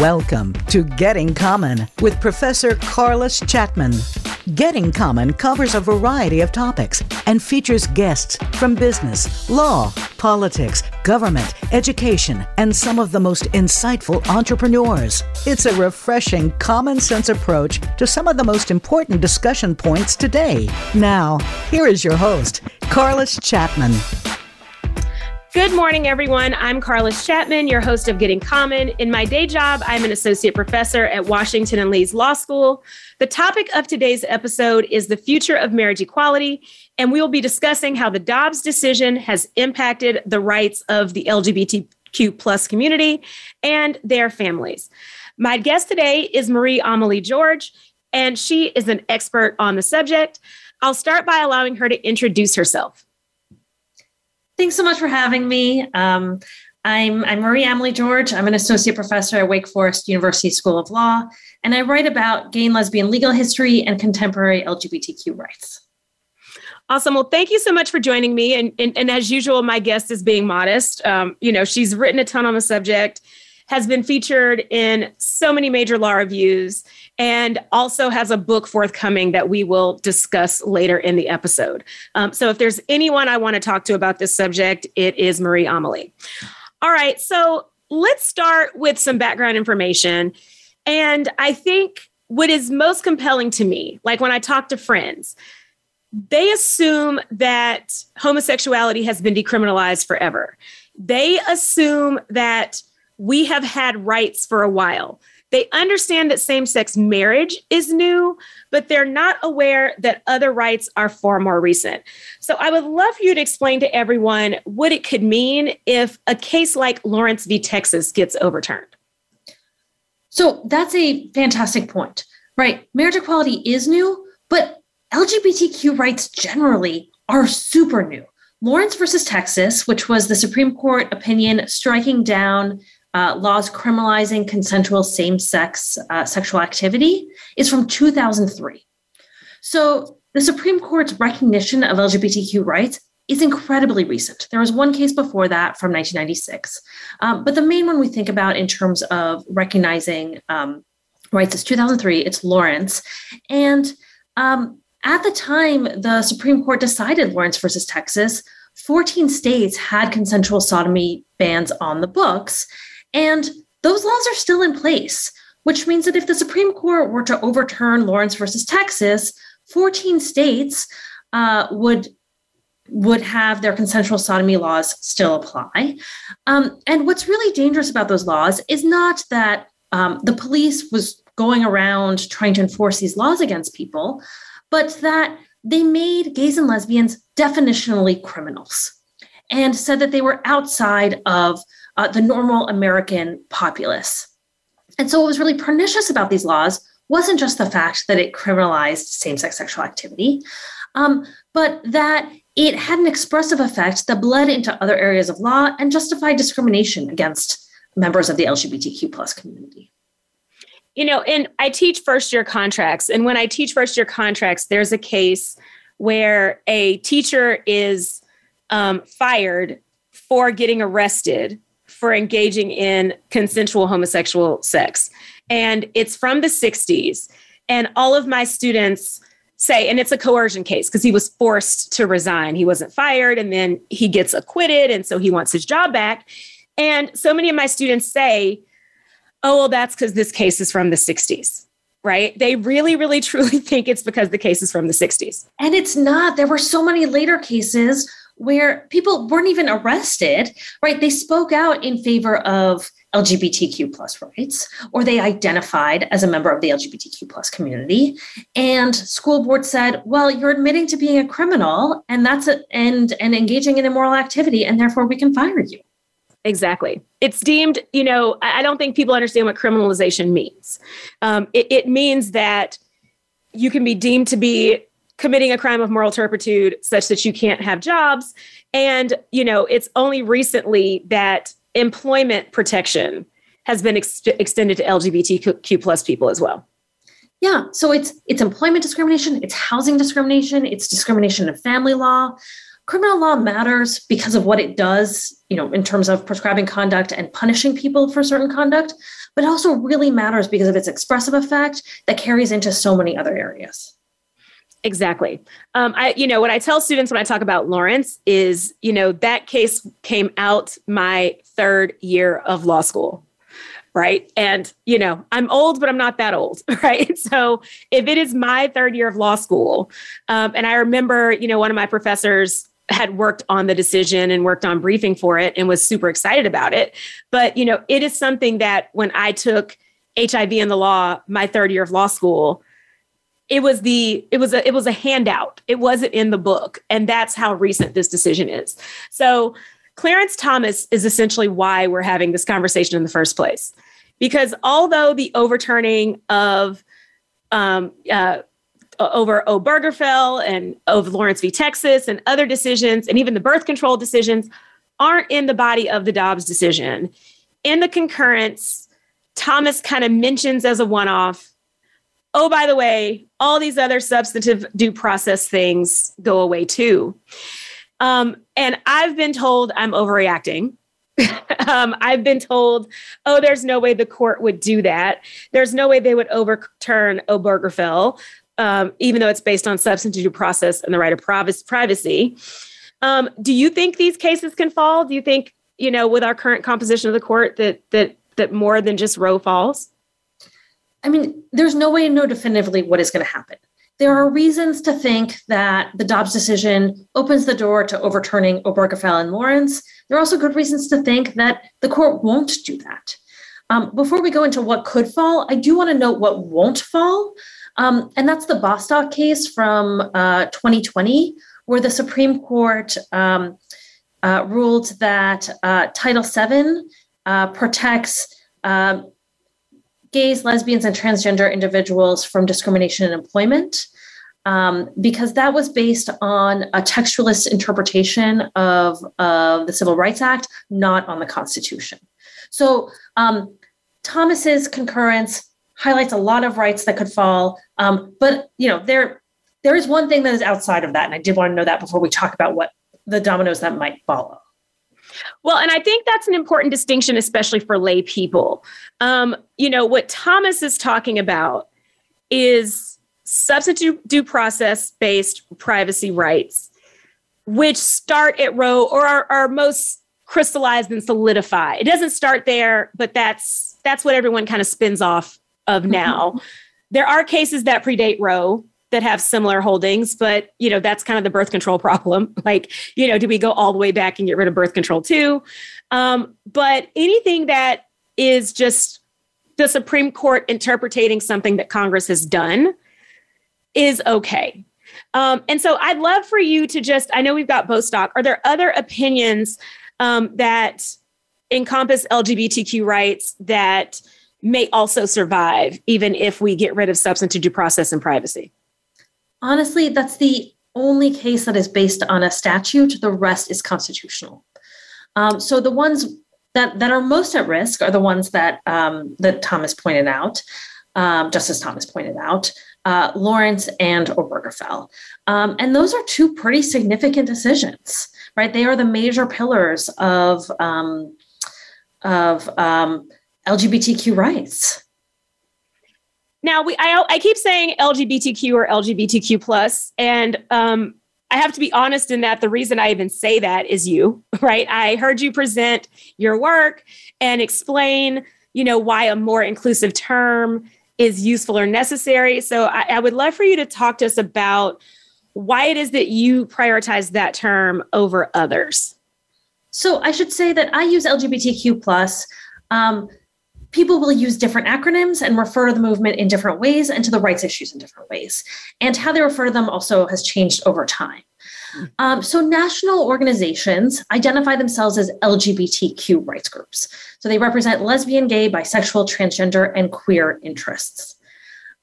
Welcome to Getting Common with Professor Carlos Chapman. Getting Common covers a variety of topics and features guests from business, law, politics, government, education, and some of the most insightful entrepreneurs. It's a refreshing, common sense approach to some of the most important discussion points today. Now, here is your host, Carlos Chapman. Good morning, everyone. I'm Carlos Chapman, your host of Getting Common. In my day job, I'm an associate professor at Washington and Lee's Law School. The topic of today's episode is the future of marriage equality, and we will be discussing how the Dobbs decision has impacted the rights of the LGBTQ plus community and their families. My guest today is Marie Amelie George, and she is an expert on the subject. I'll start by allowing her to introduce herself. Thanks so much for having me. Um, I'm, I'm Marie Amelie George. I'm an associate professor at Wake Forest University School of Law, and I write about gay and lesbian legal history and contemporary LGBTQ rights. Awesome. Well, thank you so much for joining me. And, and, and as usual, my guest is being modest. Um, you know, she's written a ton on the subject, has been featured in so many major law reviews, and also has a book forthcoming that we will discuss later in the episode. Um, so if there's anyone I want to talk to about this subject, it is Marie Amelie. All right, so let's start with some background information. And I think what is most compelling to me, like when I talk to friends, they assume that homosexuality has been decriminalized forever. They assume that we have had rights for a while. They understand that same sex marriage is new, but they're not aware that other rights are far more recent. So I would love for you to explain to everyone what it could mean if a case like Lawrence v. Texas gets overturned. So that's a fantastic point, right? Marriage equality is new, but LGBTQ rights generally are super new. Lawrence versus Texas, which was the Supreme Court opinion striking down uh, laws criminalizing consensual same sex uh, sexual activity is from 2003. So the Supreme Court's recognition of LGBTQ rights is incredibly recent. There was one case before that from 1996. Um, but the main one we think about in terms of recognizing um, rights is 2003. It's Lawrence. And um, at the time the Supreme Court decided Lawrence versus Texas, 14 states had consensual sodomy bans on the books. And those laws are still in place, which means that if the Supreme Court were to overturn Lawrence versus Texas, 14 states uh, would would have their consensual sodomy laws still apply. Um, and what's really dangerous about those laws is not that um, the police was going around trying to enforce these laws against people, but that they made gays and lesbians definitionally criminals and said that they were outside of uh, the normal American populace. And so, what was really pernicious about these laws wasn't just the fact that it criminalized same sex sexual activity, um, but that it had an expressive effect that bled into other areas of law and justified discrimination against members of the LGBTQ plus community. You know, and I teach first year contracts. And when I teach first year contracts, there's a case where a teacher is um, fired for getting arrested for engaging in consensual homosexual sex. And it's from the 60s. And all of my students say, and it's a coercion case because he was forced to resign. He wasn't fired and then he gets acquitted. And so he wants his job back. And so many of my students say, oh, well, that's because this case is from the 60s right? They really, really, truly think it's because the case is from the 60s. And it's not. There were so many later cases where people weren't even arrested, right? They spoke out in favor of LGBTQ plus rights, or they identified as a member of the LGBTQ plus community. And school board said, well, you're admitting to being a criminal and that's a, and and engaging in immoral activity, and therefore we can fire you. Exactly. It's deemed, you know, I don't think people understand what criminalization means. Um, it, it means that you can be deemed to be committing a crime of moral turpitude such that you can't have jobs. And, you know, it's only recently that employment protection has been ex- extended to LGBTQ plus people as well. Yeah, so it's it's employment discrimination, it's housing discrimination, it's discrimination in family law. Criminal law matters because of what it does, you know, in terms of prescribing conduct and punishing people for certain conduct. but it also really matters because of its expressive effect that carries into so many other areas. Exactly. Um, I, you know, what I tell students when I talk about Lawrence is, you know, that case came out my third year of law school right? And, you know, I'm old, but I'm not that old, right? So if it is my third year of law school, um, and I remember, you know, one of my professors had worked on the decision and worked on briefing for it and was super excited about it. But, you know, it is something that when I took HIV in the law, my third year of law school, it was the it was a it was a handout. It wasn't in the book. And that's how recent this decision is. So Clarence Thomas is essentially why we're having this conversation in the first place because although the overturning of um, uh, over Obergefell and of Lawrence v. Texas and other decisions, and even the birth control decisions, aren't in the body of the Dobbs decision. In the concurrence, Thomas kind of mentions as a one off, oh, by the way, all these other substantive due process things go away too. Um, and I've been told I'm overreacting um, I've been told, oh, there's no way the court would do that. There's no way they would overturn Obergefell, um, even though it's based on substantive due process and the right of privacy. Um, do you think these cases can fall? Do you think, you know, with our current composition of the court, that that that more than just Roe falls? I mean, there's no way to know definitively what is going to happen. There are reasons to think that the Dobbs decision opens the door to overturning Obergefell and Lawrence. There are also good reasons to think that the court won't do that. Um, before we go into what could fall, I do want to note what won't fall. Um, and that's the Bostock case from uh, 2020, where the Supreme Court um, uh, ruled that uh, Title VII uh, protects um, gays, lesbians, and transgender individuals from discrimination in employment. Um, because that was based on a textualist interpretation of, of the Civil Rights Act, not on the Constitution. So um, Thomas's concurrence highlights a lot of rights that could fall, um, but you know there there is one thing that is outside of that, and I did want to know that before we talk about what the dominoes that might follow. Well, and I think that's an important distinction, especially for lay people. Um, you know, what Thomas is talking about is substantive due process based privacy rights, which start at Roe or are, are most crystallized and solidify. It doesn't start there, but that's that's what everyone kind of spins off of now. Mm-hmm. There are cases that predate Roe that have similar holdings, but you know, that's kind of the birth control problem. Like, you know, do we go all the way back and get rid of birth control too? Um, but anything that is just the Supreme Court interpreting something that Congress has done is okay. Um, and so I'd love for you to just, I know we've got Bostock. Are there other opinions um, that encompass LGBTQ rights that may also survive, even if we get rid of substantive due process and privacy? Honestly, that's the only case that is based on a statute. The rest is constitutional. Um, so the ones that that are most at risk are the ones that um, that Thomas pointed out, um, Justice Thomas pointed out, uh, Lawrence and Obergefell, um, and those are two pretty significant decisions, right? They are the major pillars of um, of um, LGBTQ rights. Now we I, I keep saying LGBTQ or LGBTQ plus, and um, I have to be honest in that the reason I even say that is you, right? I heard you present your work and explain, you know, why a more inclusive term is useful or necessary. So I, I would love for you to talk to us about why it is that you prioritize that term over others. So I should say that I use LGBTQ plus. Um, people will use different acronyms and refer to the movement in different ways and to the rights issues in different ways. And how they refer to them also has changed over time. Um, so, national organizations identify themselves as LGBTQ rights groups. So, they represent lesbian, gay, bisexual, transgender, and queer interests.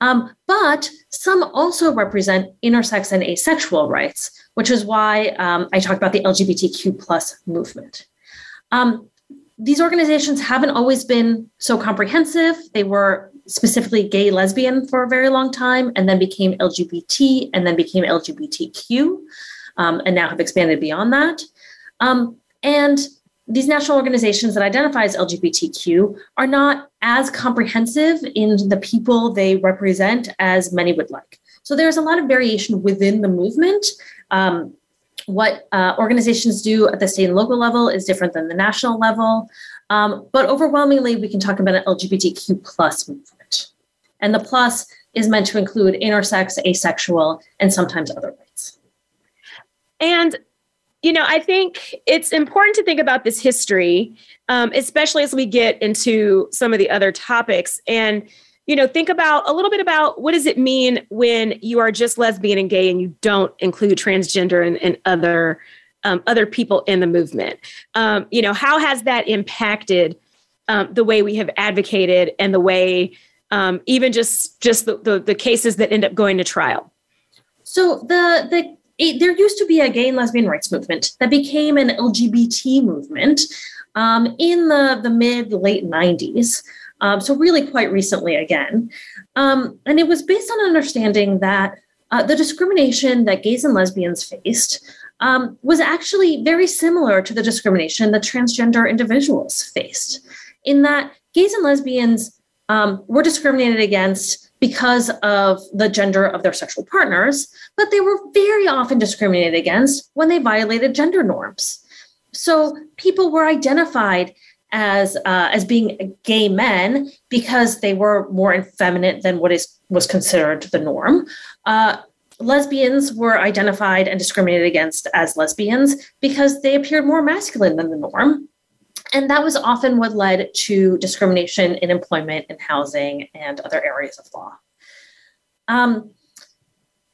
Um, but some also represent intersex and asexual rights, which is why um, I talked about the LGBTQ plus movement. Um, these organizations haven't always been so comprehensive. They were specifically gay, lesbian for a very long time, and then became LGBT, and then became LGBTQ, um, and now have expanded beyond that. Um, and these national organizations that identify as LGBTQ are not as comprehensive in the people they represent as many would like. So there's a lot of variation within the movement. Um, what uh, organizations do at the state and local level is different than the national level. Um, but overwhelmingly, we can talk about an LGBTQ plus movement. And the plus is meant to include intersex, asexual, and sometimes other rights. And, you know, I think it's important to think about this history, um, especially as we get into some of the other topics. And, you know, think about a little bit about what does it mean when you are just lesbian and gay and you don't include transgender and, and other um, other people in the movement. Um, you know, how has that impacted um, the way we have advocated and the way um, even just just the, the, the cases that end up going to trial? So the the it, there used to be a gay and lesbian rights movement that became an LGBT movement um, in the the mid late nineties. Um, so really quite recently again, and it was based on understanding that uh, the discrimination that gays and lesbians faced um, was actually very similar to the discrimination that transgender individuals faced, in that gays and lesbians um, were discriminated against because of the gender of their sexual partners, but they were very often discriminated against when they violated gender norms. So people were identified as uh, as being gay men because they were more effeminate than what is was considered the norm. Uh, lesbians were identified and discriminated against as lesbians because they appeared more masculine than the norm. And that was often what led to discrimination in employment and housing and other areas of law. Um,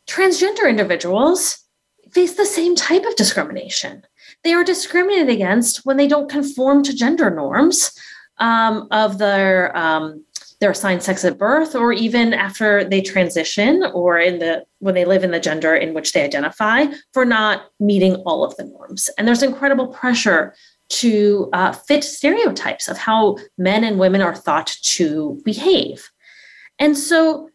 transgender individuals face the same type of discrimination. They are discriminated against when they don't conform to gender norms um, of their um, their assigned sex at birth or even after they transition or in the when they live in the gender in which they identify for not meeting all of the norms. And there's incredible pressure to uh, fit stereotypes of how men and women are thought to behave. And so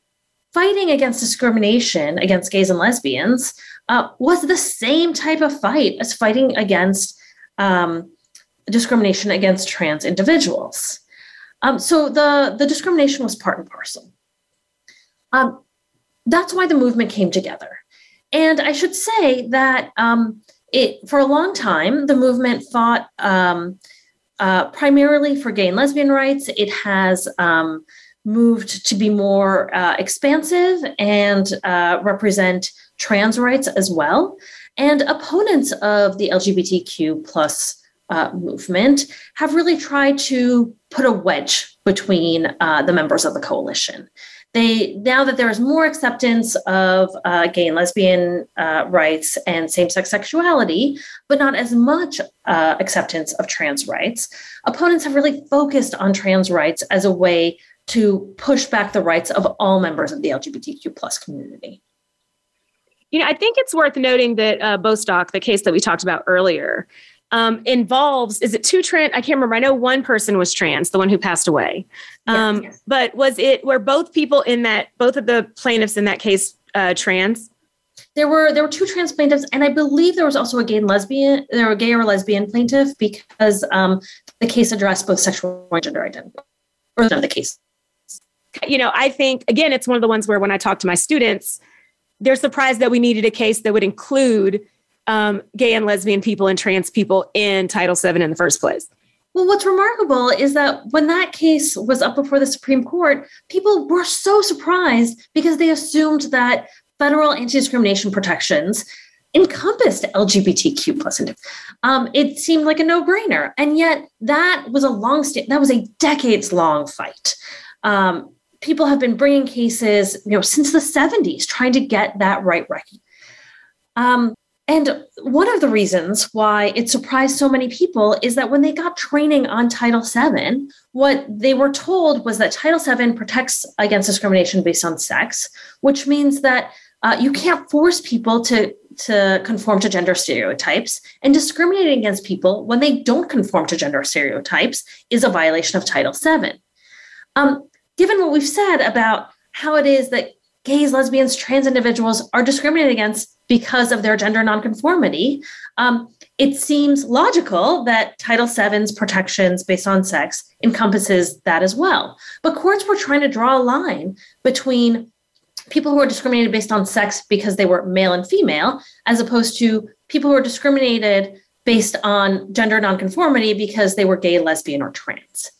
fighting against discrimination against gays and lesbians uh, was the same type of fight as fighting against um, discrimination against trans individuals um, so the, the discrimination was part and parcel. Um, that's why the movement came together. And I should say that um, it, for a long time, the movement fought um, uh, primarily for gay and lesbian rights. It has um, moved to be more uh, expansive and uh, represent trans rights as well. And opponents of the LGBTQ plus uh, movement have really tried to put a wedge between uh, the members of the coalition. They now that there is more acceptance of uh, gay and lesbian uh, rights and same-sex sexuality, but not as much acceptance of trans rights, opponents have really focused on trans rights as a way to push back the rights of all members of the LGBTQ plus community. You know, I think it's worth noting that uh, Bostock, the case that we talked about earlier, um, involves is it two trans? I can't remember. I know one person was trans, the one who passed away. Um, yes, yes. But was it were both people in that both of the plaintiffs in that case uh, trans? There were there were two trans plaintiffs, and I believe there was also a gay and lesbian. There were a gay or lesbian plaintiff because um, the case addressed both sexual and gender identity, or the case. You know, I think again, it's one of the ones where when I talk to my students, they're surprised that we needed a case that would include um, gay and lesbian people and trans people in Title VII in the first place. Well, what's remarkable is that when that case was up before the Supreme Court, people were so surprised because they assumed that federal anti-discrimination protections encompassed LGBTQ plus. Um, it seemed like a no-brainer, and yet that was a long st- that was a decades-long fight. Um, people have been bringing cases, you know, since the 70s, trying to get that right recognized. Um, and one of the reasons why it surprised so many people is that when they got training on Title VII, what they were told was that Title VII protects against discrimination based on sex, which means that uh, you can't force people to, to conform to gender stereotypes. And discriminating against people when they don't conform to gender stereotypes is a violation of Title VII. Um, given what we've said about how it is that gays, lesbians, trans individuals are discriminated against because of their gender nonconformity. Um, it seems logical that Title VII's protections based on sex encompasses that as well. But courts were trying to draw a line between people who are discriminated based on sex because they were male and female, as opposed to people who are discriminated based on gender nonconformity because they were gay, lesbian, or trans.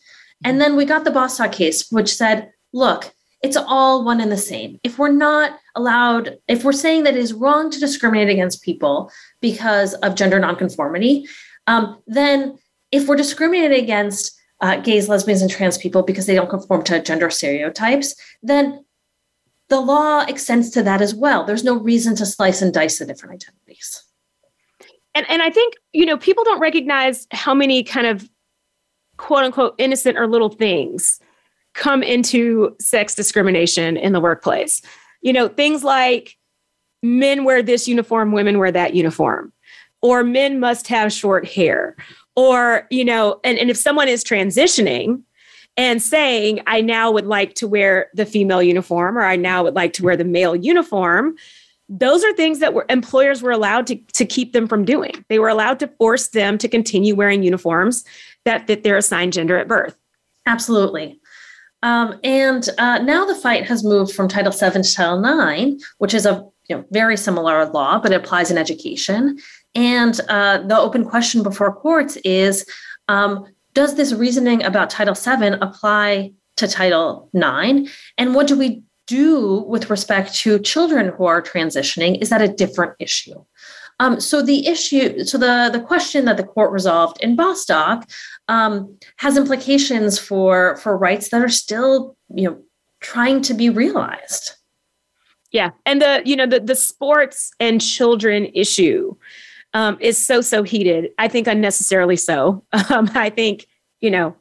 And then we got the Bostock case, which said, look, it's all one and the same. If we're not allowed, if we're saying that it is wrong to discriminate against people because of gender nonconformity, um, then if we're discriminating against uh, gays, lesbians, and trans people because they don't conform to gender stereotypes, then the law extends to that as well. There's no reason to slice and dice the different identities. And, and I think, you know, people don't recognize how many kind of quote unquote innocent or little things come into sex discrimination in the workplace. You know, things like men wear this uniform, women wear that uniform, or men must have short hair, or, you know, and, and if someone is transitioning, and saying, I now would like to wear the female uniform or I now would like to wear the male uniform. Those are things that were employers were allowed to, to keep them from doing. They were allowed to force them to continue wearing uniforms that fit their assigned gender at birth. Absolutely. Um, and uh, now the fight has moved from Title VII to Title IX, which is a you know, very similar law, but it applies in education. And uh, the open question before courts is um, does this reasoning about Title VII apply to Title IX? And what do we do with respect to children who are transitioning? Is that a different issue? Um, so the issue, so the the question that the court resolved in Bostock um, has implications for for rights that are still, you know, trying to be realized. Yeah, and the you know the the sports and children issue um, is so so heated. I think unnecessarily so. Um, I think you know,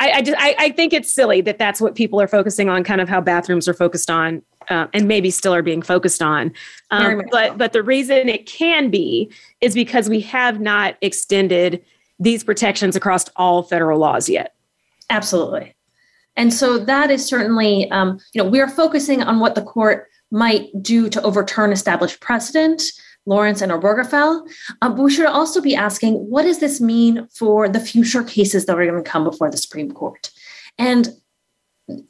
I I, just, I I think it's silly that that's what people are focusing on. Kind of how bathrooms are focused on, uh, and maybe still are being focused on. Um, but but the reason it can be is because we have not extended these protections across all federal laws yet. Absolutely. And so that is certainly, um, you know, we are focusing on what the court might do to overturn established precedent Lawrence and Obergefell. Um, but we should also be asking what does this mean for the future cases that are going to come before the Supreme Court? And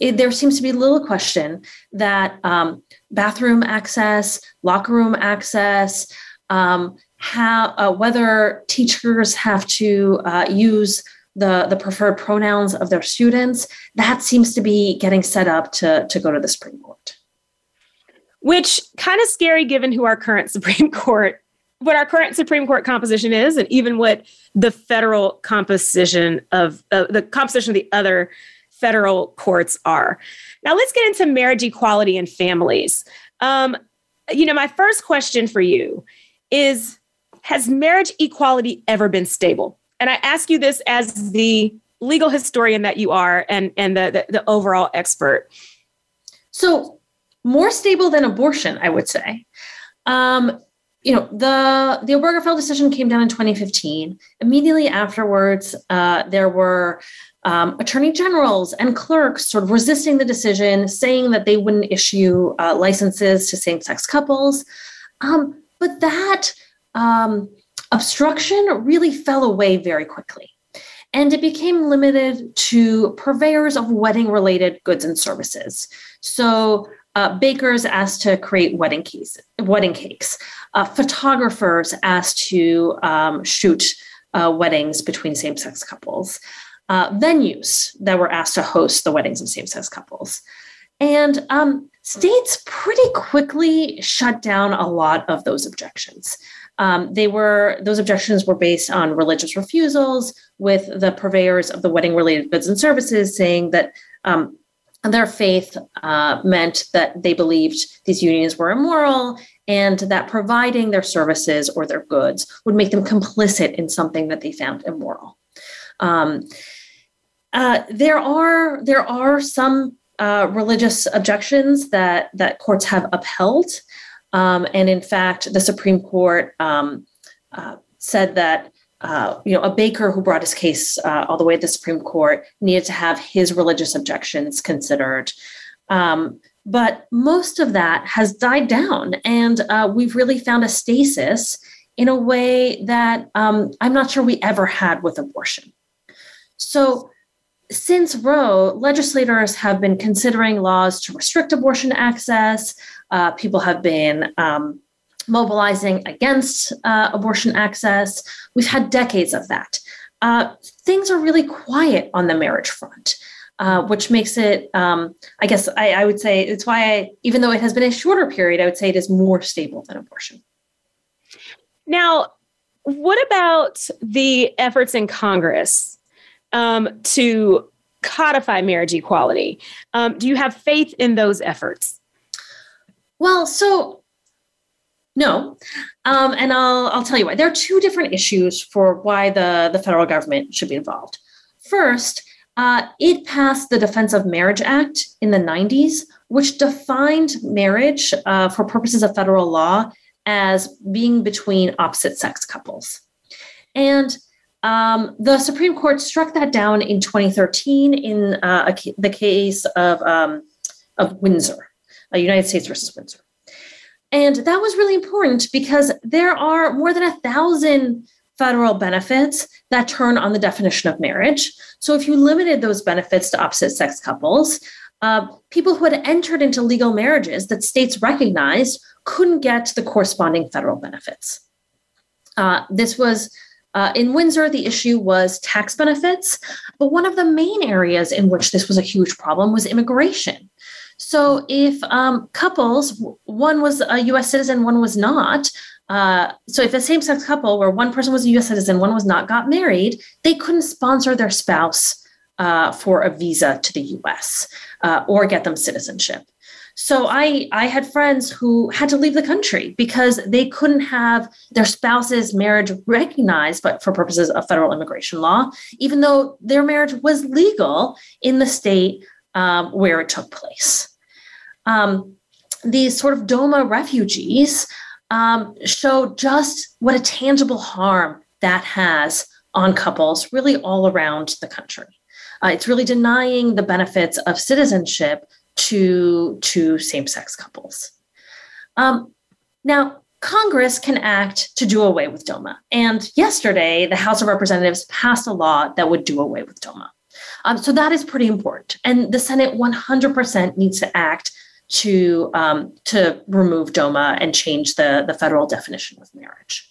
it, there seems to be little question that um, bathroom access, locker room access, um, how, uh, whether teachers have to uh, use the, the preferred pronouns of their students, that seems to be getting set up to, to go to the Supreme Court which kind of scary given who our current Supreme Court, what our current Supreme Court composition is, and even what the federal composition of uh, the composition of the other federal courts are. Now let's get into marriage equality and families. Um, you know, my first question for you is Has marriage equality ever been stable? And I ask you this as the legal historian that you are and, and the, the, the overall expert. So more stable than abortion, I would say. Um, you know, the the Obergefell decision came down in 2015. Immediately afterwards, uh, there were um, attorney generals and clerks sort of resisting the decision, saying that they wouldn't issue uh, licenses to same sex couples. Um, but that um, obstruction really fell away very quickly. And it became limited to purveyors of wedding related goods and services. So, uh, bakers asked to create wedding cakes, wedding cakes. Uh, photographers asked to um, shoot uh, weddings between same-sex couples. Uh, venues that were asked to host the weddings of same-sex couples, and um, states pretty quickly shut down a lot of those objections. Um, they were those objections were based on religious refusals, with the purveyors of the wedding-related goods and services saying that um, their faith uh, meant that they believed these unions were immoral and that providing their services or their goods would make them complicit in something that they found immoral. Um, uh, there are there are some uh, religious objections that that courts have upheld, um, and in fact, the Supreme Court um, uh, said that uh, you know, a baker who brought his case uh, all the way to the Supreme Court needed to have his religious objections considered. Um, but most of that has died down, and uh, we've really found a stasis in a way that um, I'm not sure we ever had with abortion. So, since Roe, legislators have been considering laws to restrict abortion access. Uh, people have been um, mobilizing against uh, abortion access. We've had decades of that. Uh, things are really quiet on the marriage front. Uh, which makes it, um, I guess, I, I, would say it's why, I, even though it has been a shorter period, I would say it is more stable than abortion. Now, what about the efforts in Congress um, to codify marriage equality? Um, do you have faith in those efforts? Well, so no, um, and I'll I'll tell you why. There are two different issues for why the the federal government should be involved. First, uh, it passed the Defense of Marriage Act in the 90s, which defined marriage uh, for purposes of federal law as being between opposite sex couples. And um, the Supreme Court struck that down in 2013 in uh, a, the case of, um, of Windsor, United States versus Windsor. And that was really important because there are more than a thousand federal benefits that turn on the definition of marriage. So if you limited those benefits to opposite sex couples, uh, people who had entered into legal marriages that states recognized couldn't get the corresponding federal benefits. Uh, this was uh, in Windsor, the issue was tax benefits, but one of the main areas in which this was a huge problem was immigration. So if um, couples, one was a US citizen, one was not, uh, so if a same-sex couple where one person was a US citizen, one was not, got married, they couldn't sponsor their spouse uh, for a visa to the US uh, or get them citizenship. So I I had friends who had to leave the country because they couldn't have their spouse's marriage recognized, but for purposes of federal immigration law, even though their marriage was legal in the state um, where it took place. Um, these sort of DOMA refugees um, show just what a tangible harm that has on couples really all around the country. Uh, it's really denying the benefits of citizenship to, to same sex couples. Um, now, Congress can act to do away with DOMA. And yesterday, the House of Representatives passed a law that would do away with DOMA. Um, so that is pretty important. And the Senate 100% needs to act to, um, to remove DOMA and change the, the federal definition of marriage.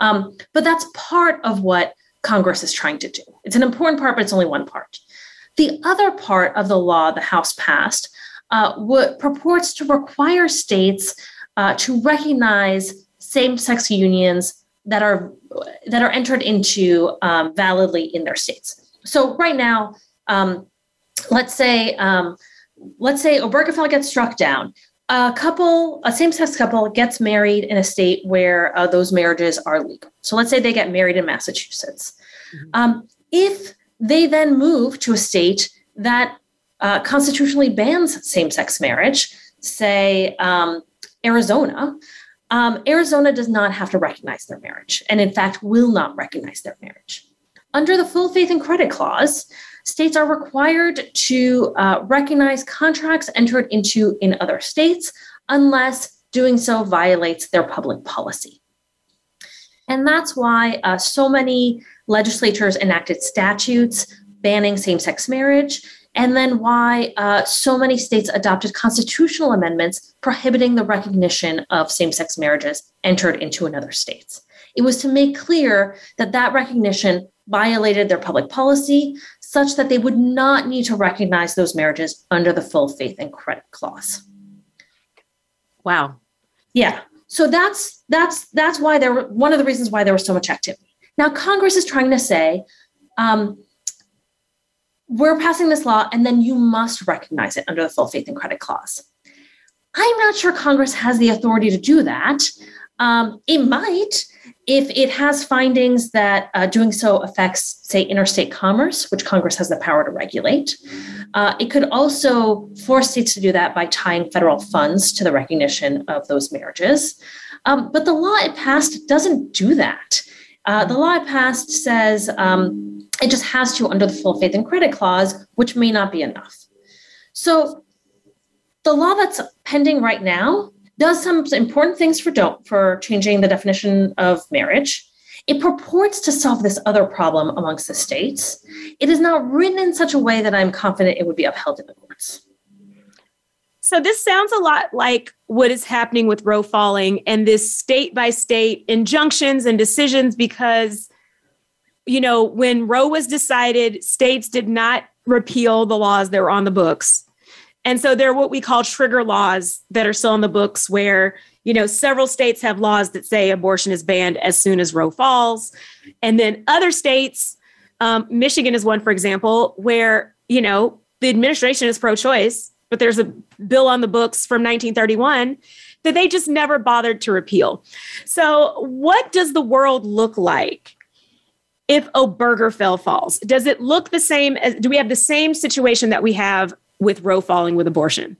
Um, but that's part of what Congress is trying to do. It's an important part, but it's only one part. The other part of the law the House passed uh, purports to require states uh, to recognize same-sex unions that are that are entered into um, validly in their states. So right now, um, let's say um, let's say Obergefell gets struck down. A couple, a same-sex couple, gets married in a state where uh, those marriages are legal. So let's say they get married in Massachusetts. Mm-hmm. Um, if they then move to a state that uh, constitutionally bans same sex marriage, say um, Arizona, um, Arizona does not have to recognize their marriage, and in fact, will not recognize their marriage. Under the full faith and credit clause, states are required to uh, recognize contracts entered into in other states unless doing so violates their public policy. And that's why uh, so many legislatures enacted statutes banning same sex marriage and then why uh, so many states adopted constitutional amendments prohibiting the recognition of same sex marriages entered into another state. It was to make clear that that recognition violated their public policy such that they would not need to recognize those marriages under the full faith and credit clause. Wow. Yeah. So that's that's that's why there were one of the reasons why there was so much activity. Now Congress is trying to say um, we're passing this law and then you must recognize it under the full faith and credit clause. I'm not sure Congress has the authority to do that. Um, it might if it has findings that uh, doing so affects, say, interstate commerce, which Congress has the power to regulate. Uh, it could also force states to do that by tying federal funds to the recognition of those marriages. Um, but the law it passed doesn't do that. Uh, the law it passed says um, it just has to under the full faith and credit clause, which may not be enough. So the law that's pending right now does some important things for don't for changing the definition of marriage. It purports to solve this other problem amongst the states. It is not written in such a way that I'm confident it would be upheld in the courts. So this sounds a lot like what is happening with Roe falling and this state by state injunctions and decisions because you know, when Roe was decided, states did not repeal the laws that were on the books. And so there are what we call trigger laws that are still in the books where, you know, several states have laws that say abortion is banned as soon as Roe falls. And then other states, um, Michigan is one, for example, where, you know, the administration is pro choice, but there's a bill on the books from 1931 that they just never bothered to repeal. So, what does the world look like if Obergefell falls? Does it look the same as do we have the same situation that we have with Roe falling with abortion?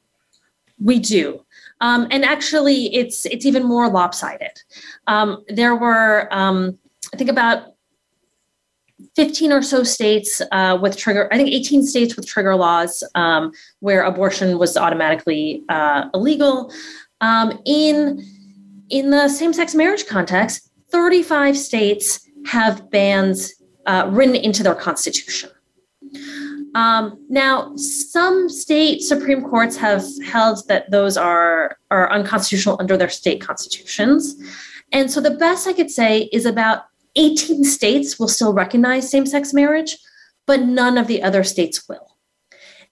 We do. Um, and actually, it's it's even more lopsided. Um, there were, um, I think, about 15 or so states uh, with trigger, I think 18 states with trigger laws um, where abortion was automatically uh, illegal. Um, in, in the same sex marriage context, 35 states have bans uh, written into their constitution. Um, now, some state supreme courts have held that those are, are unconstitutional under their state constitutions. And so the best I could say is about 18 states will still recognize same sex marriage, but none of the other states will.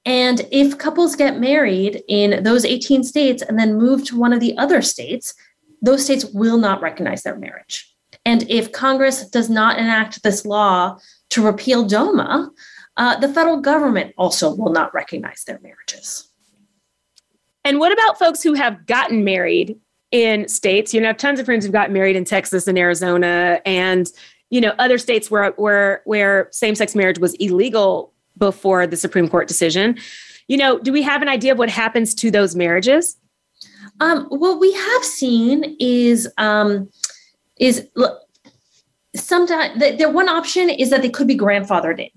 And if couples get married in those 18 states and then move to one of the other states, those states will not recognize their marriage. And if Congress does not enact this law to repeal DOMA, uh, the federal government also will not recognize their marriages. And what about folks who have gotten married in states? You know, I have tons of friends who've gotten married in Texas and Arizona and you know other states where where where same-sex marriage was illegal before the Supreme Court decision. You know, do we have an idea of what happens to those marriages? Um, what we have seen is um, is sometimes the, the one option is that they could be grandfathered in.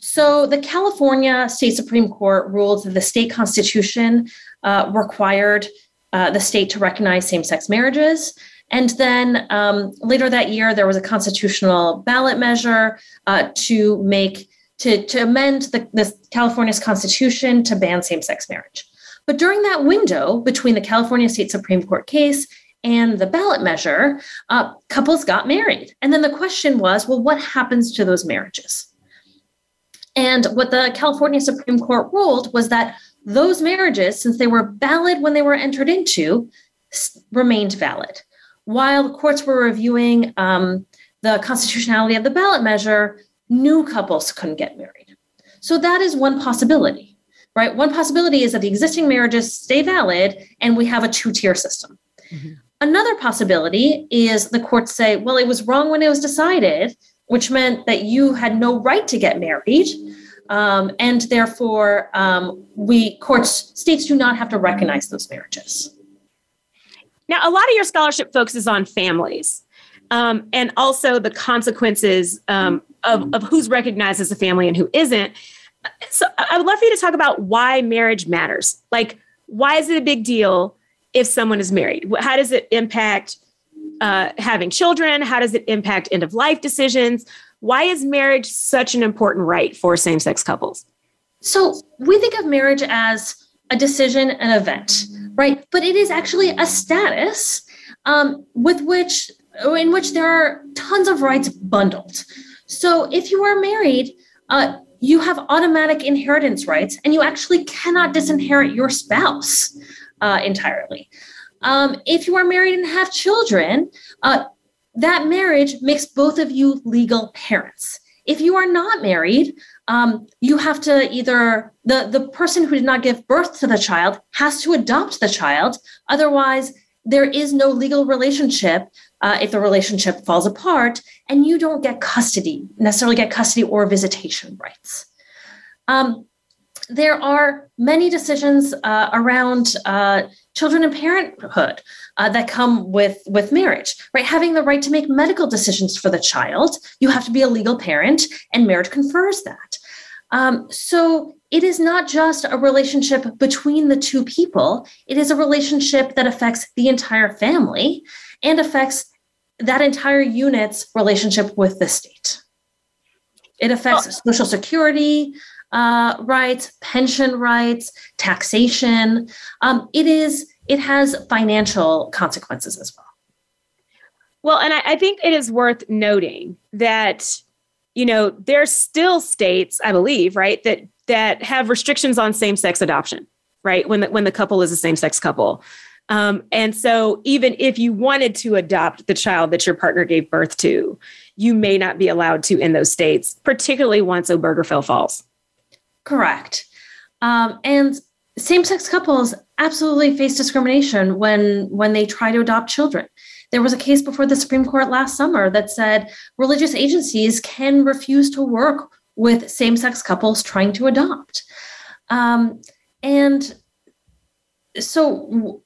So the California State Supreme Court ruled that the state constitution uh, required uh, the state to recognize same-sex marriages. And then um, later that year, there was a constitutional ballot measure uh, to make to, to amend the, the California's constitution to ban same-sex marriage. But during that window between the California State Supreme Court case and the ballot measure, uh, couples got married. And then the question was, well, what happens to those marriages? And what the California Supreme Court ruled was that those marriages, since they were valid when they were entered into, remained valid. While the courts were reviewing um, the constitutionality of the ballot measure, new couples couldn't get married. So that is one possibility, right? One possibility is that the existing marriages stay valid and we have a two tier system. Mm-hmm. Another possibility is the courts say, well, it was wrong when it was decided, which meant that you had no right to get married. Um, and therefore, um, we courts, states do not have to recognize those marriages. Now, a lot of your scholarship focuses on families um, and also the consequences um, of, of who's recognized as a family and who isn't. So, I would love for you to talk about why marriage matters. Like, why is it a big deal if someone is married? How does it impact uh, having children? How does it impact end of life decisions? Why is marriage such an important right for same sex couples? So we think of marriage as a decision, an event, right? But it is actually a status um, with which, in which there are tons of rights bundled. So if you are married, uh, you have automatic inheritance rights, and you actually cannot disinherit your spouse uh, entirely. Um, if you are married and have children, uh, that marriage makes both of you legal parents. If you are not married, um, you have to either the the person who did not give birth to the child has to adopt the child. Otherwise, there is no legal relationship uh, if the relationship falls apart, and you don't get custody necessarily get custody or visitation rights. Um, there are many decisions uh, around uh, children and parenthood uh, that come with with marriage right having the right to make medical decisions for the child you have to be a legal parent and marriage confers that um, so it is not just a relationship between the two people, it is a relationship that affects the entire family and affects that entire unit's relationship with the state. It affects oh. social security uh, rights, pension rights, taxation. Um, it is it has financial consequences as well. Well, and I, I think it is worth noting that you know there's still states, I believe, right, that that have restrictions on same-sex adoption, right? When the when the couple is a same-sex couple. Um, and so, even if you wanted to adopt the child that your partner gave birth to, you may not be allowed to in those states, particularly once Obergefell falls. Correct. Um, and same-sex couples absolutely face discrimination when when they try to adopt children. There was a case before the Supreme Court last summer that said religious agencies can refuse to work with same-sex couples trying to adopt. Um, and so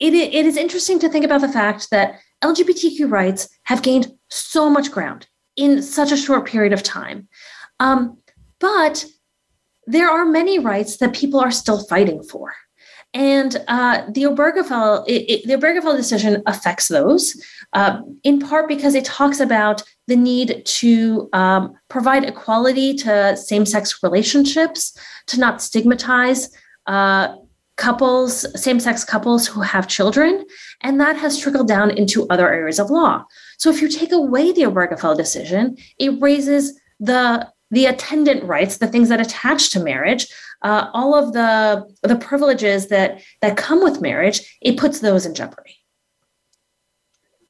it, it is interesting to think about the fact that LGBTQ rights have gained so much ground in such a short period of time. Um, but there are many rights that people are still fighting for. And uh, the Obergefell, it, it, the Obergefell decision affects those, uh, in part because it talks about the need to um, provide equality to same-sex relationships, to not stigmatize uh, couples, same-sex couples who have children, and that has trickled down into other areas of law. So if you take away the Obergefell decision, it raises the the attendant rights, the things that attach to marriage, uh, all of the the privileges that that come with marriage, it puts those in jeopardy.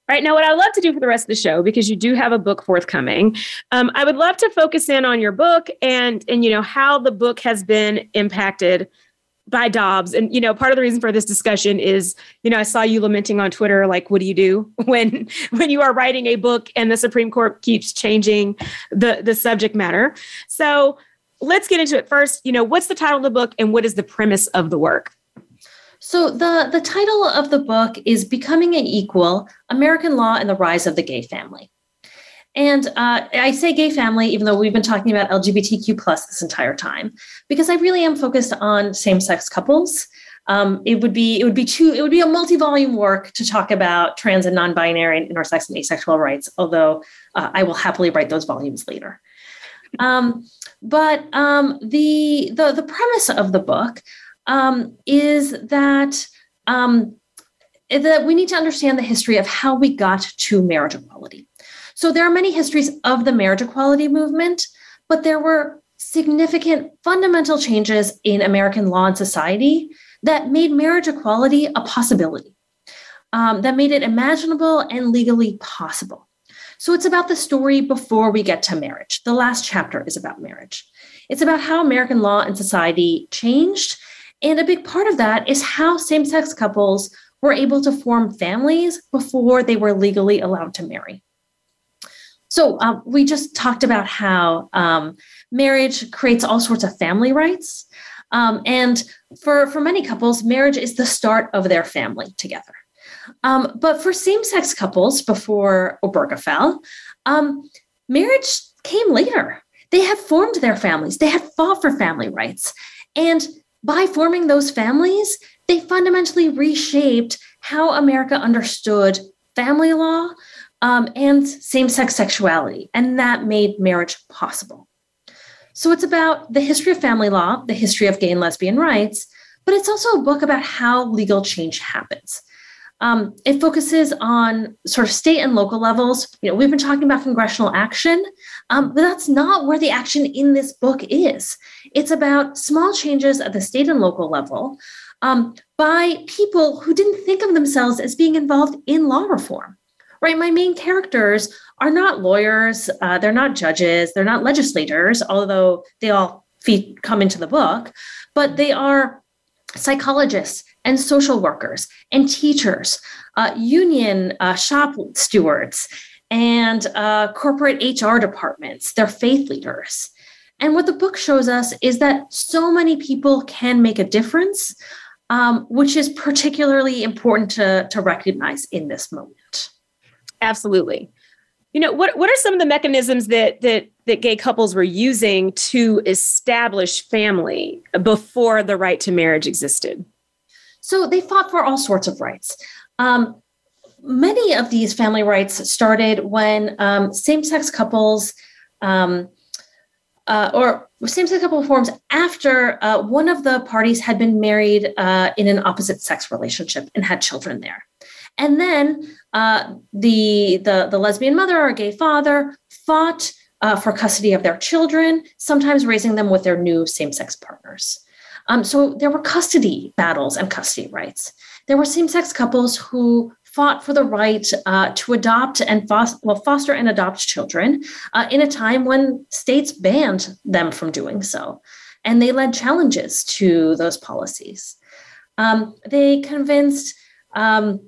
Right now, what I'd love to do for the rest of the show, because you do have a book forthcoming, um, I would love to focus in on your book and and you know how the book has been impacted by Dobbs. And you know, part of the reason for this discussion is, you know, I saw you lamenting on Twitter, like, what do you do when when you are writing a book and the Supreme Court keeps changing the the subject matter? So let's get into it first. You know, what's the title of the book and what is the premise of the work? So the the title of the book is Becoming an Equal: American Law and the Rise of the Gay Family. And uh, I say gay family, even though we've been talking about LGBTQ plus this entire time, because I really am focused on same-sex couples. Um, it would be it would be two it would be a multi-volume work to talk about trans and non-binary and intersex and asexual rights. Although uh, I will happily write those volumes later. Um, but um, the the the premise of the book um, is that um, that we need to understand the history of how we got to marriage equality. So there are many histories of the marriage equality movement, but there were significant fundamental changes in American law and society that made marriage equality a possibility, um, that made it imaginable and legally possible. So it's about the story before we get to marriage. The last chapter is about marriage. It's about how American law and society changed. And a big part of that is how same sex couples were able to form families before they were legally allowed to marry. So um, we just talked about how um, marriage creates all sorts of family rights. Um, and for, for many couples, marriage is the start of their family together. Um, but for same sex couples before Obergefell, um, marriage came later. They had formed their families, they had fought for family rights. And by forming those families, they fundamentally reshaped how America understood family law, um, and same sex sexuality. And that made marriage possible. So it's about the history of family law, the history of gay and lesbian rights, but it's also a book about how legal change happens. Um, it focuses on sort of state and local levels. You know, we've been talking about congressional action, um, but that's not where the action in this book is. It's about small changes at the state and local level um, by people who didn't think of themselves as being involved in law reform right? My main characters are not lawyers, uh, they're not judges, they're not legislators, although they all feed, come into the book, but they are psychologists and social workers and teachers, uh, union uh, shop stewards, and uh, corporate HR departments. They're faith leaders. And what the book shows us is that so many people can make a difference, um, which is particularly important to, to recognize in this moment. Absolutely. You know, what what are some of the mechanisms that that that gay couples were using to establish family before the right to marriage existed? So they fought for all sorts of rights. Um, many of these family rights started when um, same sex couples um, uh, or same sex couple forms after uh, one of the parties had been married uh, in an opposite sex relationship and had children there. And then uh, the, the, the lesbian mother or gay father fought uh, for custody of their children, sometimes raising them with their new same sex partners. Um, so there were custody battles and custody rights. There were same sex couples who fought for the right uh, to adopt and foster, well, foster and adopt children uh, in a time when states banned them from doing so. And they led challenges to those policies. Um, they convinced um,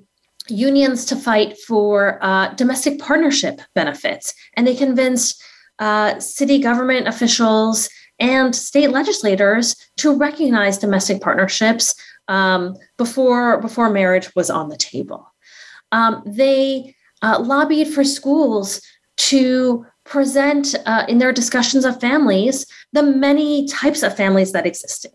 unions to fight for uh, domestic partnership benefits, and they convinced uh, city government officials and state legislators to recognize domestic partnerships um, before before marriage was on the table um, they uh, lobbied for schools to present uh, in their discussions of families the many types of families that existed.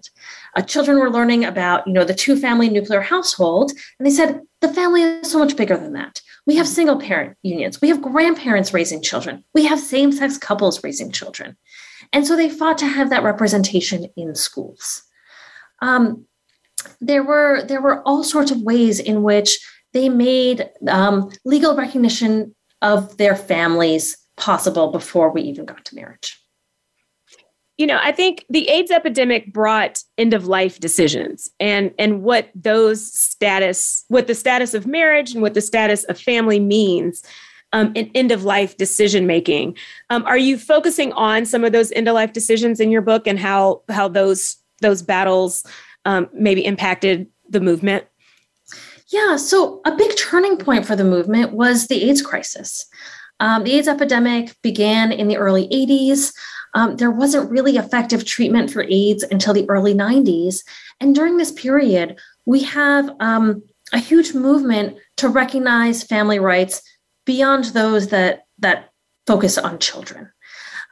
Uh, children were learning about, you know, the two family nuclear household, and they said the family is so much bigger than that. We have single parent unions, we have grandparents raising children, we have same sex couples raising children. And so they fought to have that representation in schools. Um, there were there were all sorts of ways in which they made um, legal recognition of their families possible before we even got to marriage. You know, I think the AIDS epidemic brought end of life decisions and and what those status, what the status of marriage and what the status of family means um, in end of life decision making. Um, are you focusing on some of those end of life decisions in your book and how how those those battles um, maybe impacted the movement? Yeah, so a big turning point for the movement was the AIDS crisis. Um, the AIDS epidemic began in the early 80s. Um, there wasn't really effective treatment for AIDS until the early 90s. And during this period, we have um, a huge movement to recognize family rights beyond those that, that focus on children.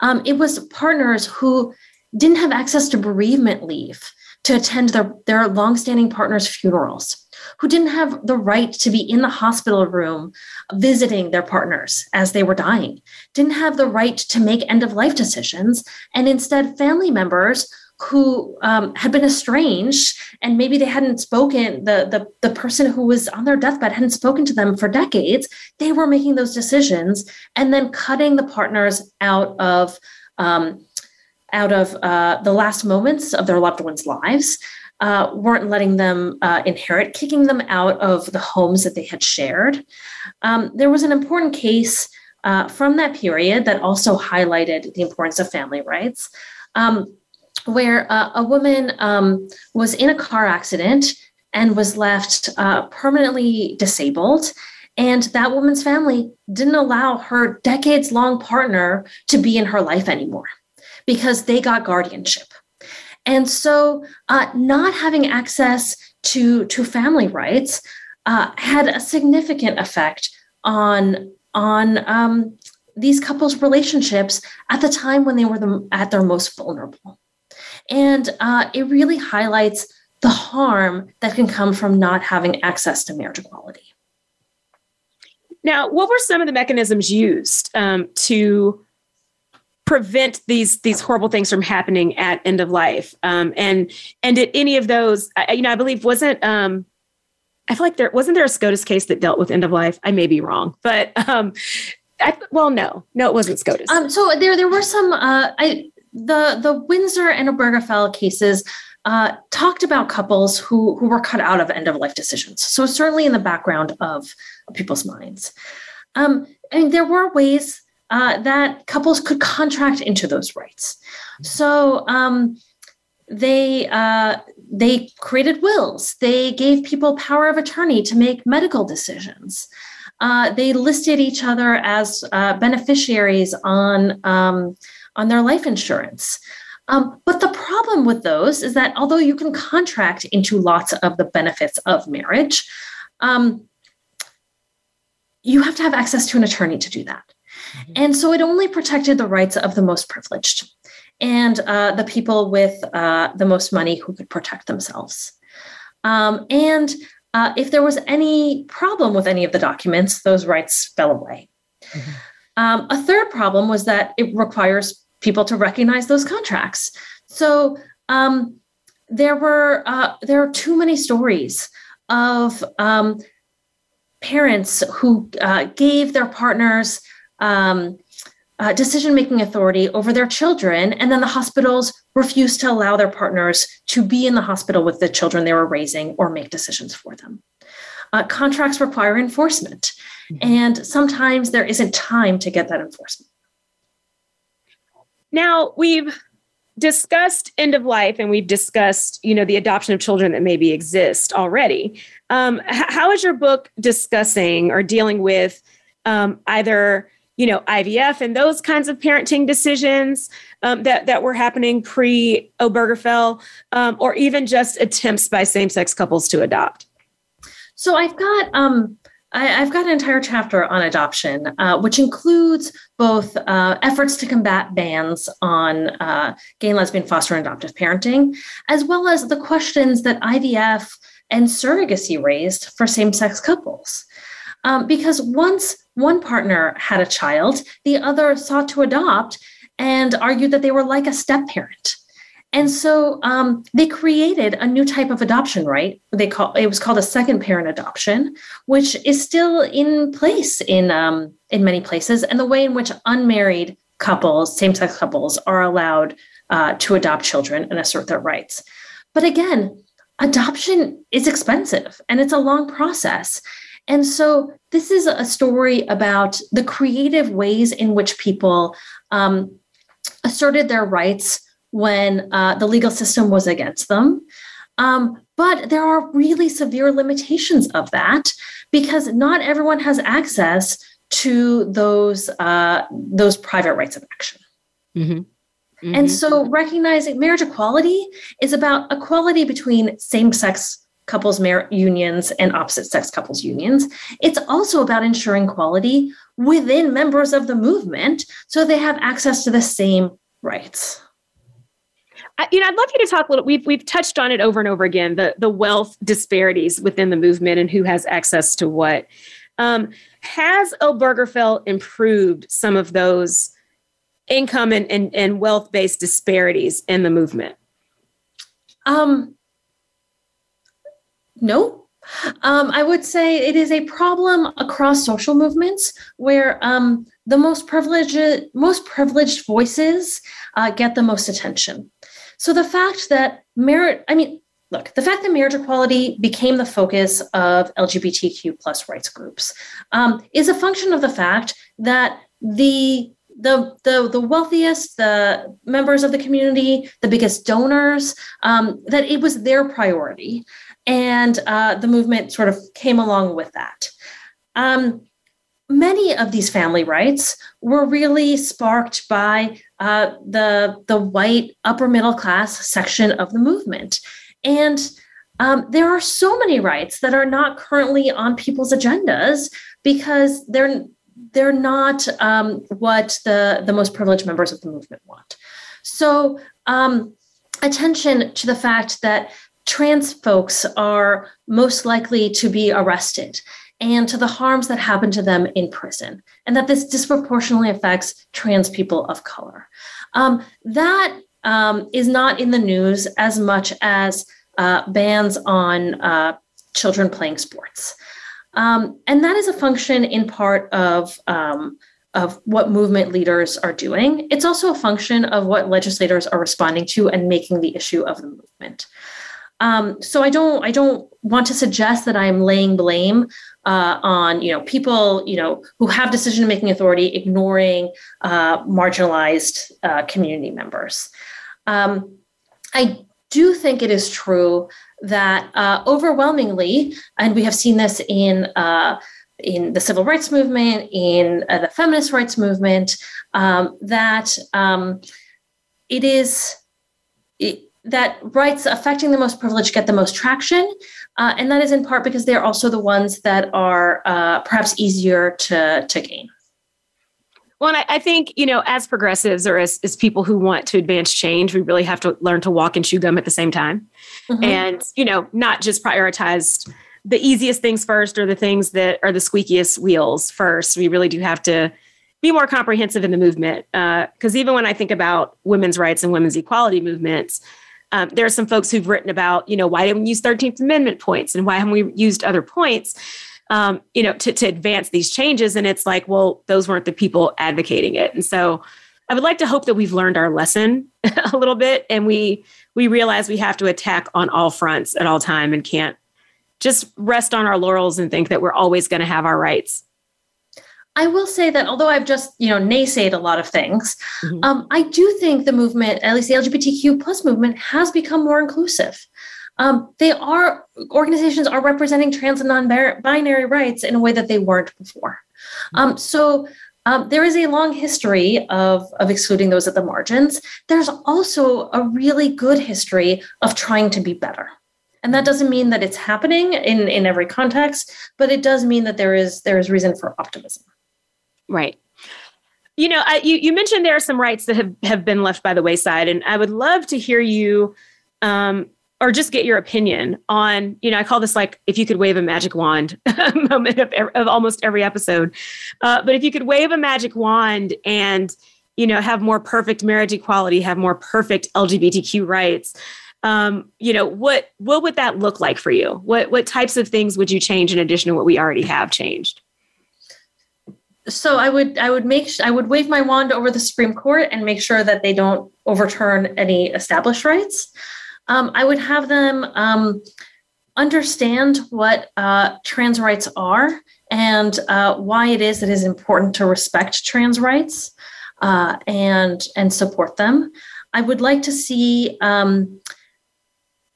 Um, it was partners who didn't have access to bereavement leave to attend their, their longstanding partners' funerals who didn't have the right to be in the hospital room visiting their partners as they were dying, didn't have the right to make end of life decisions, and instead, family members who um, had been estranged and maybe they hadn't spoken the, the the person who was on their deathbed hadn't spoken to them for decades they were making those decisions and then cutting the partners out of um, out of uh, the last moments of their loved ones lives uh, weren't letting them uh, inherit, kicking them out of the homes that they had shared. Um, there was an important case uh, from that period that also highlighted the importance of family rights, um, where uh, a woman um, was in a car accident and was left uh, permanently disabled. And that woman's family didn't allow her decades long partner to be in her life anymore because they got guardianship. And so, uh, not having access to, to family rights uh, had a significant effect on, on um, these couples' relationships at the time when they were the, at their most vulnerable. And uh, it really highlights the harm that can come from not having access to marriage equality. Now, what were some of the mechanisms used um, to prevent these these horrible things from happening at end of life um, and and did any of those I, you know i believe wasn't um i feel like there wasn't there a scotus case that dealt with end of life i may be wrong but um I, well no no it wasn't scotus um so there there were some uh i the the windsor and obergefell cases uh, talked about couples who who were cut out of end of life decisions. So certainly in the background of people's minds. Um, mean, there were ways uh, that couples could contract into those rights. So um, they uh, they created wills. They gave people power of attorney to make medical decisions. Uh, they listed each other as uh, beneficiaries on um, on their life insurance. Um, but the problem with those is that although you can contract into lots of the benefits of marriage, um, you have to have access to an attorney to do that. Mm-hmm. And so it only protected the rights of the most privileged and uh, the people with uh, the most money who could protect themselves. Um, and uh, if there was any problem with any of the documents, those rights fell away. Mm-hmm. Um, a third problem was that it requires people to recognize those contracts. So um, there were uh, there are too many stories of um, parents who uh, gave their partners um, uh, decision making authority over their children, and then the hospitals refused to allow their partners to be in the hospital with the children they were raising or make decisions for them. Uh, contracts require enforcement, mm-hmm. and sometimes there isn't time to get that enforcement. Now, we've discussed end of life and we've discussed you know the adoption of children that maybe exist already um, h- how is your book discussing or dealing with um, either you know ivf and those kinds of parenting decisions um, that that were happening pre obergefell um, or even just attempts by same-sex couples to adopt so i've got um, I, have got an entire chapter on adoption, uh, which includes both uh, efforts to combat bans on uh, gay and lesbian foster and adoptive parenting, as well as the questions that IVF and surrogacy raised for same sex couples. Um, because once one partner had a child, the other sought to adopt and argued that they were like a step parent. And so um, they created a new type of adoption right? They call it was called a second parent adoption, which is still in place in um, in many places. And the way in which unmarried couples, same sex couples, are allowed uh, to adopt children and assert their rights. But again, adoption is expensive and it's a long process. And so this is a story about the creative ways in which people um, asserted their rights when uh, the legal system was against them. Um, but there are really severe limitations of that because not everyone has access to those uh, those private rights of action. Mm-hmm. Mm-hmm. And so recognizing marriage equality is about equality between same-sex couples mar- unions and opposite sex couples unions. It's also about ensuring equality within members of the movement so they have access to the same rights you know, I'd love you to talk a little. We've we've touched on it over and over again the the wealth disparities within the movement and who has access to what. Um, has Obergefell improved some of those income and, and, and wealth based disparities in the movement? Um, no. Um, I would say it is a problem across social movements where um, the most privileged most privileged voices uh, get the most attention. So the fact that merit, I mean, look, the fact that marriage equality became the focus of LGBTQ plus rights groups um, is a function of the fact that the the, the the wealthiest, the members of the community, the biggest donors, um, that it was their priority, and uh, the movement sort of came along with that. Um, many of these family rights were really sparked by uh, the the white upper middle class section of the movement, and um, there are so many rights that are not currently on people's agendas because they're they're not um, what the the most privileged members of the movement want. So um, attention to the fact that trans folks are most likely to be arrested and to the harms that happen to them in prison, and that this disproportionately affects trans people of color. Um, that um, is not in the news as much as uh, bans on uh, children playing sports. Um, and that is a function in part of um, of what movement leaders are doing. It's also a function of what legislators are responding to and making the issue of the movement. Um, so I don't I don't want to suggest that I'm laying blame uh, on you know people you know who have decision making authority ignoring uh, marginalized uh, community members. Um, I do think it is true that uh, overwhelmingly, and we have seen this in uh, in the civil rights movement, in uh, the feminist rights movement, um, that um, it is. It, that rights affecting the most privileged get the most traction. Uh, and that is in part because they're also the ones that are uh, perhaps easier to, to gain. Well, I, I, think, you know, as progressives or as, as people who want to advance change, we really have to learn to walk and chew gum at the same time. Mm-hmm. And, you know, not just prioritize the easiest things first or the things that are the squeakiest wheels first. We really do have to be more comprehensive in the movement. Because uh, even when I think about women's rights and women's equality movements, um, there are some folks who've written about, you know, why didn't we use 13th Amendment points and why haven't we used other points? um, you know, to, to advance these changes. And it's like, well, those weren't the people advocating it. And so I would like to hope that we've learned our lesson a little bit and we we realize we have to attack on all fronts at all time and can't just rest on our laurels and think that we're always going to have our rights. I will say that although I've just you know naysayed a lot of things, mm-hmm. um, I do think the movement, at least the LGBTQ plus movement, has become more inclusive um, they are organizations are representing trans and non-binary rights in a way that they weren't before. Um, so um, there is a long history of, of excluding those at the margins. There's also a really good history of trying to be better. And that doesn't mean that it's happening in, in every context, but it does mean that there is there is reason for optimism. Right. You know, I, you, you mentioned there are some rights that have, have been left by the wayside, and I would love to hear you um, or just get your opinion on, you know, I call this like if you could wave a magic wand moment of, of, almost every episode. Uh, but if you could wave a magic wand and, you know, have more perfect marriage equality, have more perfect LGBTQ rights, um, you know, what what would that look like for you? What what types of things would you change in addition to what we already have changed? So I would I would make I would wave my wand over the Supreme Court and make sure that they don't overturn any established rights um, I would have them um, understand what uh, trans rights are and uh, why it is that it is important to respect trans rights uh, and and support them. I would like to see um,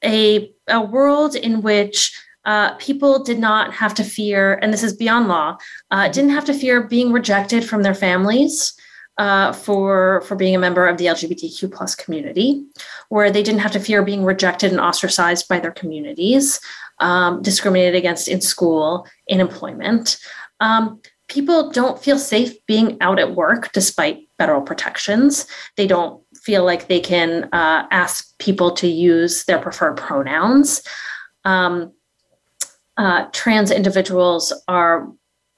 a a world in which uh, people did not have to fear, and this is beyond law, uh, didn't have to fear being rejected from their families uh, for for being a member of the LGBTQ plus community, where they didn't have to fear being rejected and ostracized by their communities, um, discriminated against in school, in employment. Um, people don't feel safe being out at work despite federal protections. They don't feel like they can uh, ask people to use their preferred pronouns. Um, uh, trans individuals are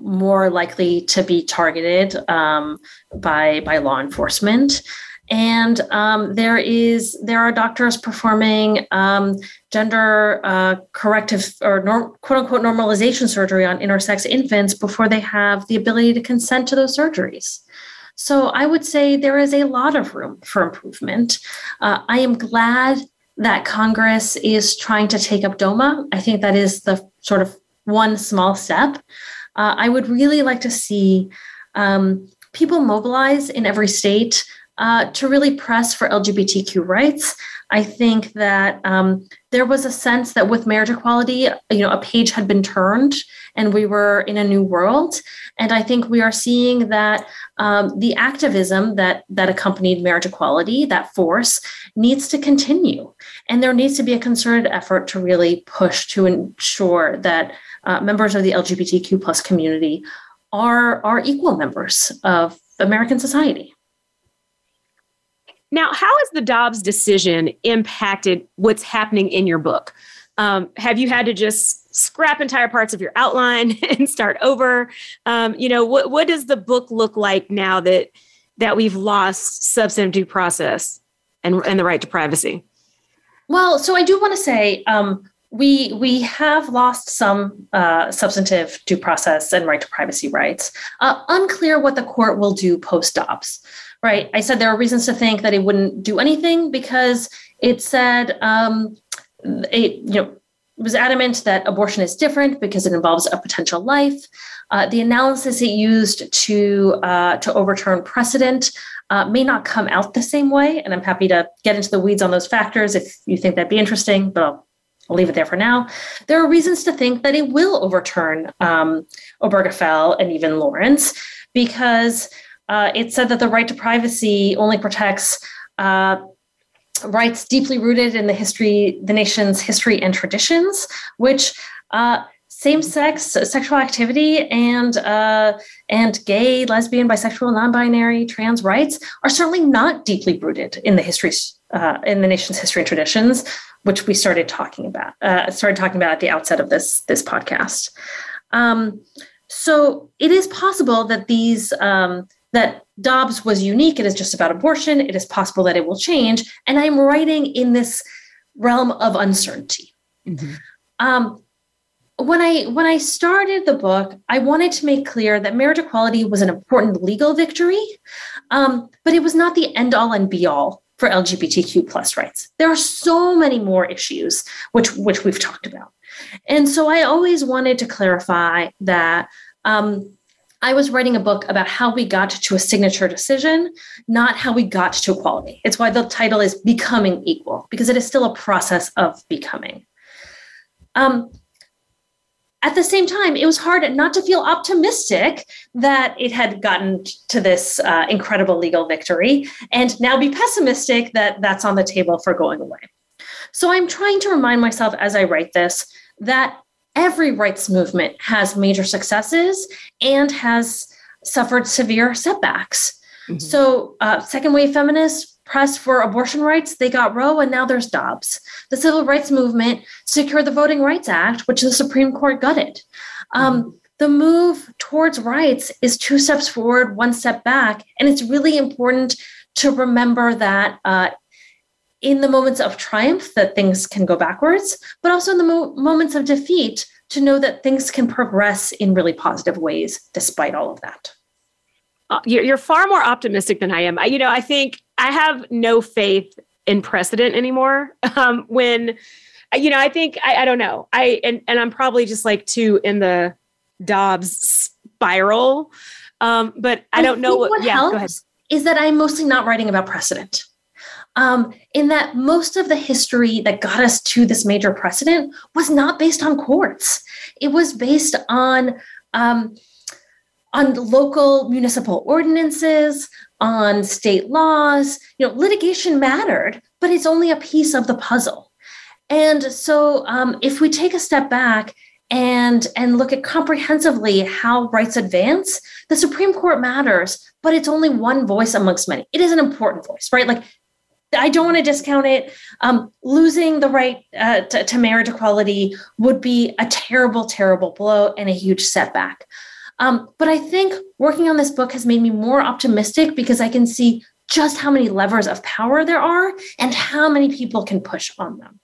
more likely to be targeted um, by by law enforcement. And um, there is there are doctors performing um, gender uh, corrective or norm, quote unquote normalization surgery on intersex infants before they have the ability to consent to those surgeries. So i would say there is a lot of room for improvement. Uh, i am glad that congress is trying to take up doma. I think that is the sort of one small step uh, I would really like to see um, people mobilize in every state uh, to really press for LGBTQ rights. I think that um, there was a sense that with marriage equality, you know, a page had been turned and we were in a new world. And I think we are seeing that um, the activism that that accompanied marriage equality, that force, needs to continue. And there needs to be a concerted effort to really push to ensure that uh, members of the LGBTQ plus community are are equal members of American society. Now, how has the Dobbs decision impacted what's happening in your book? Um, have you had to just scrap entire parts of your outline and start over? Um, you know, what what does the book look like now that that we've lost substantive due process and and the right to privacy? Well, so I do want to say um, we we have lost some uh, substantive due process and right to privacy rights. Uh, unclear what the court will do post Dobbs. Right, I said there are reasons to think that it wouldn't do anything because it said um, it you know was adamant that abortion is different because it involves a potential life. Uh, the analysis it used to uh, to overturn precedent uh, may not come out the same way, and I'm happy to get into the weeds on those factors if you think that'd be interesting. But I'll I'll leave it there for now. There are reasons to think that it will overturn um, Obergefell and even Lawrence because uh, it said that the right to privacy only protects uh, rights deeply rooted in the history, the nation's history and traditions, which uh, same-sex sexual activity and uh, and gay, lesbian, bisexual, non-binary, trans rights are certainly not deeply rooted in the history uh, in the nation's history and traditions, which we started talking about uh, started talking about at the outset of this this podcast. Um, so it is possible that these um, that Dobbs was unique. It is just about abortion. It is possible that it will change, and I'm writing in this realm of uncertainty. Mm-hmm. Um, when I when I started the book, I wanted to make clear that marriage equality was an important legal victory, um, but it was not the end all and be all for LGBTQ plus rights. There are so many more issues which which we've talked about, and so I always wanted to clarify that. Um, I was writing a book about how we got to a signature decision, not how we got to equality. It's why the title is Becoming Equal, because it is still a process of becoming. Um, at the same time, it was hard not to feel optimistic that it had gotten to this uh, incredible legal victory and now be pessimistic that that's on the table for going away. So I'm trying to remind myself as I write this that every rights movement has major successes and has suffered severe setbacks. Mm-hmm. So, uh, second wave feminists pressed for abortion rights, they got Roe, and now there's Dobbs. The civil rights movement secured the Voting Rights Act, which the Supreme Court gutted. Um, mm-hmm. the move towards rights is two steps forward, one step back. And it's really important to remember that uh, in the moments of triumph, that things can go backwards, but also in the mo- moments of defeat, to know that things can progress in really positive ways despite all of that. Uh, you're, you're far more optimistic than I am. I, you know, I think I have no faith in precedent anymore. Um, when, you know, I think I, I don't know. I and and I'm probably just like too in the Dobbs spiral. Um, but I, I don't know what. yeah, helps go ahead. Is that I'm mostly not writing about precedent. Um, in that most of the history that got us to this major precedent was not based on courts. It was based on um, on local municipal ordinances, on state laws. You know, litigation mattered, but it's only a piece of the puzzle. And so, um, if we take a step back and and look at comprehensively how rights advance, the Supreme Court matters, but it's only one voice amongst many. It is an important voice, right? Like I don't want to discount it. Um, losing the right uh, to, to, marriage equality would be a terrible, terrible blow and a huge setback. Um, but I think working on this book has made me more optimistic because I can see just how many levers of power there are and how many people can push on them.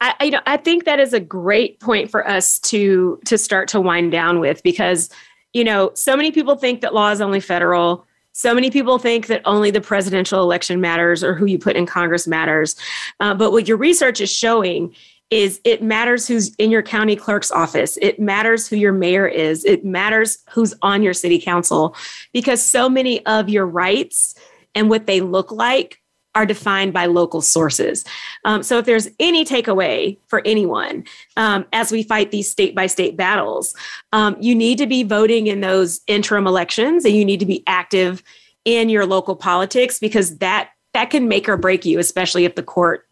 I, you know, I think that is a great point for us to to start to wind down with because, you know, so many people think that law is only federal. So many people think that only the presidential election matters or who you put in Congress matters. Uh, but what your research is showing is it matters who's in your county clerk's office. It matters who your mayor is. It matters who's on your city council because so many of your rights and what they look like are defined by local sources. Um, so, if there's any takeaway for anyone um, as we fight these state by state battles, um, you need to be voting in those interim elections and you need to be active in your local politics because that that can make or break you, especially if the court,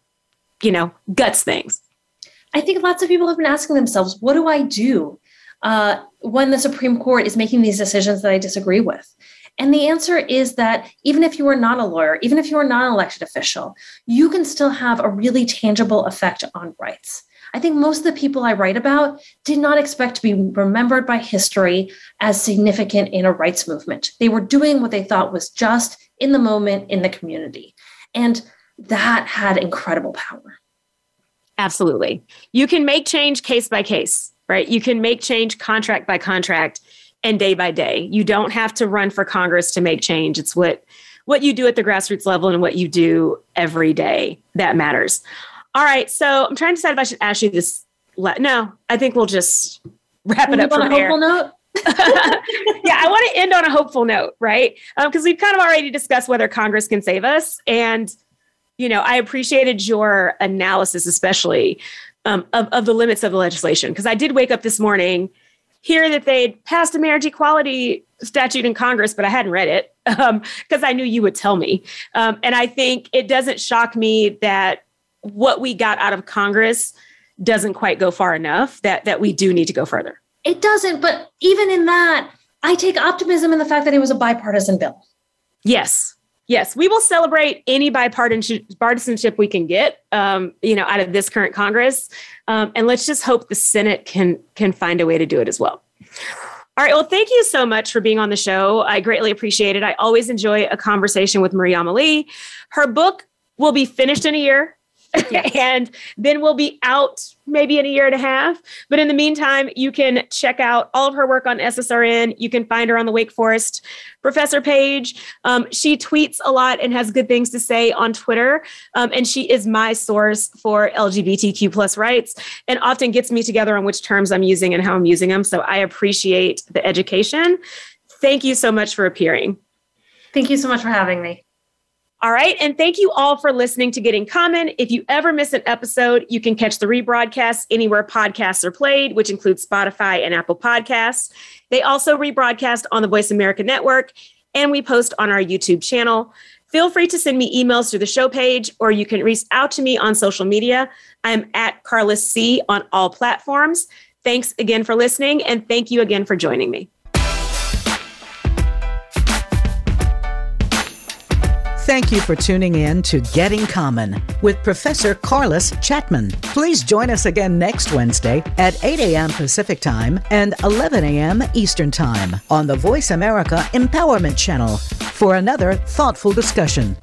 you know, guts things. I think lots of people have been asking themselves, what do I do uh, when the Supreme Court is making these decisions that I disagree with? And the answer is that even if you are not a lawyer, even if you are not an elected official, you can still have a really tangible effect on rights. I think most of the people I write about did not expect to be remembered by history as significant in a rights movement. They were doing what they thought was just in the moment in the community. And that had incredible power. Absolutely. You can make change case by case, right? You can make change contract by contract and day by day. You don't have to run for Congress to make change. It's what what you do at the grassroots level and what you do every day that matters. All right, so I'm trying to decide if I should ask you this. Le- no, I think we'll just wrap it up from there. Note? yeah, I want to end on a hopeful note, right? Because um, we've kind of already discussed whether Congress can save us, and you know, I appreciated your analysis, especially um, of, of the limits of the legislation, because I did wake up this morning, hear that they'd passed a marriage equality statute in Congress, but I hadn't read it because um, I knew you would tell me. Um, and I think it doesn't shock me that what we got out of Congress doesn't quite go far enough that that we do need to go further. It doesn't, but even in that, I take optimism in the fact that it was a bipartisan bill. Yes. Yes, we will celebrate any bipartisanship we can get, um, you know, out of this current Congress, um, and let's just hope the Senate can can find a way to do it as well. All right. Well, thank you so much for being on the show. I greatly appreciate it. I always enjoy a conversation with Marie-Amélie. Her book will be finished in a year. and then we'll be out maybe in a year and a half. But in the meantime, you can check out all of her work on SSRN. You can find her on the Wake Forest professor page. Um, she tweets a lot and has good things to say on Twitter. Um, and she is my source for LGBTQ plus rights and often gets me together on which terms I'm using and how I'm using them. So I appreciate the education. Thank you so much for appearing. Thank you so much for having me. All right. And thank you all for listening to Getting Common. If you ever miss an episode, you can catch the rebroadcast anywhere podcasts are played, which includes Spotify and Apple Podcasts. They also rebroadcast on the Voice America Network, and we post on our YouTube channel. Feel free to send me emails through the show page, or you can reach out to me on social media. I'm at Carliss C on all platforms. Thanks again for listening, and thank you again for joining me. Thank you for tuning in to Getting Common with Professor Carliss Chatman. Please join us again next Wednesday at 8 a.m. Pacific Time and 11 a.m. Eastern Time on the Voice America Empowerment Channel for another thoughtful discussion.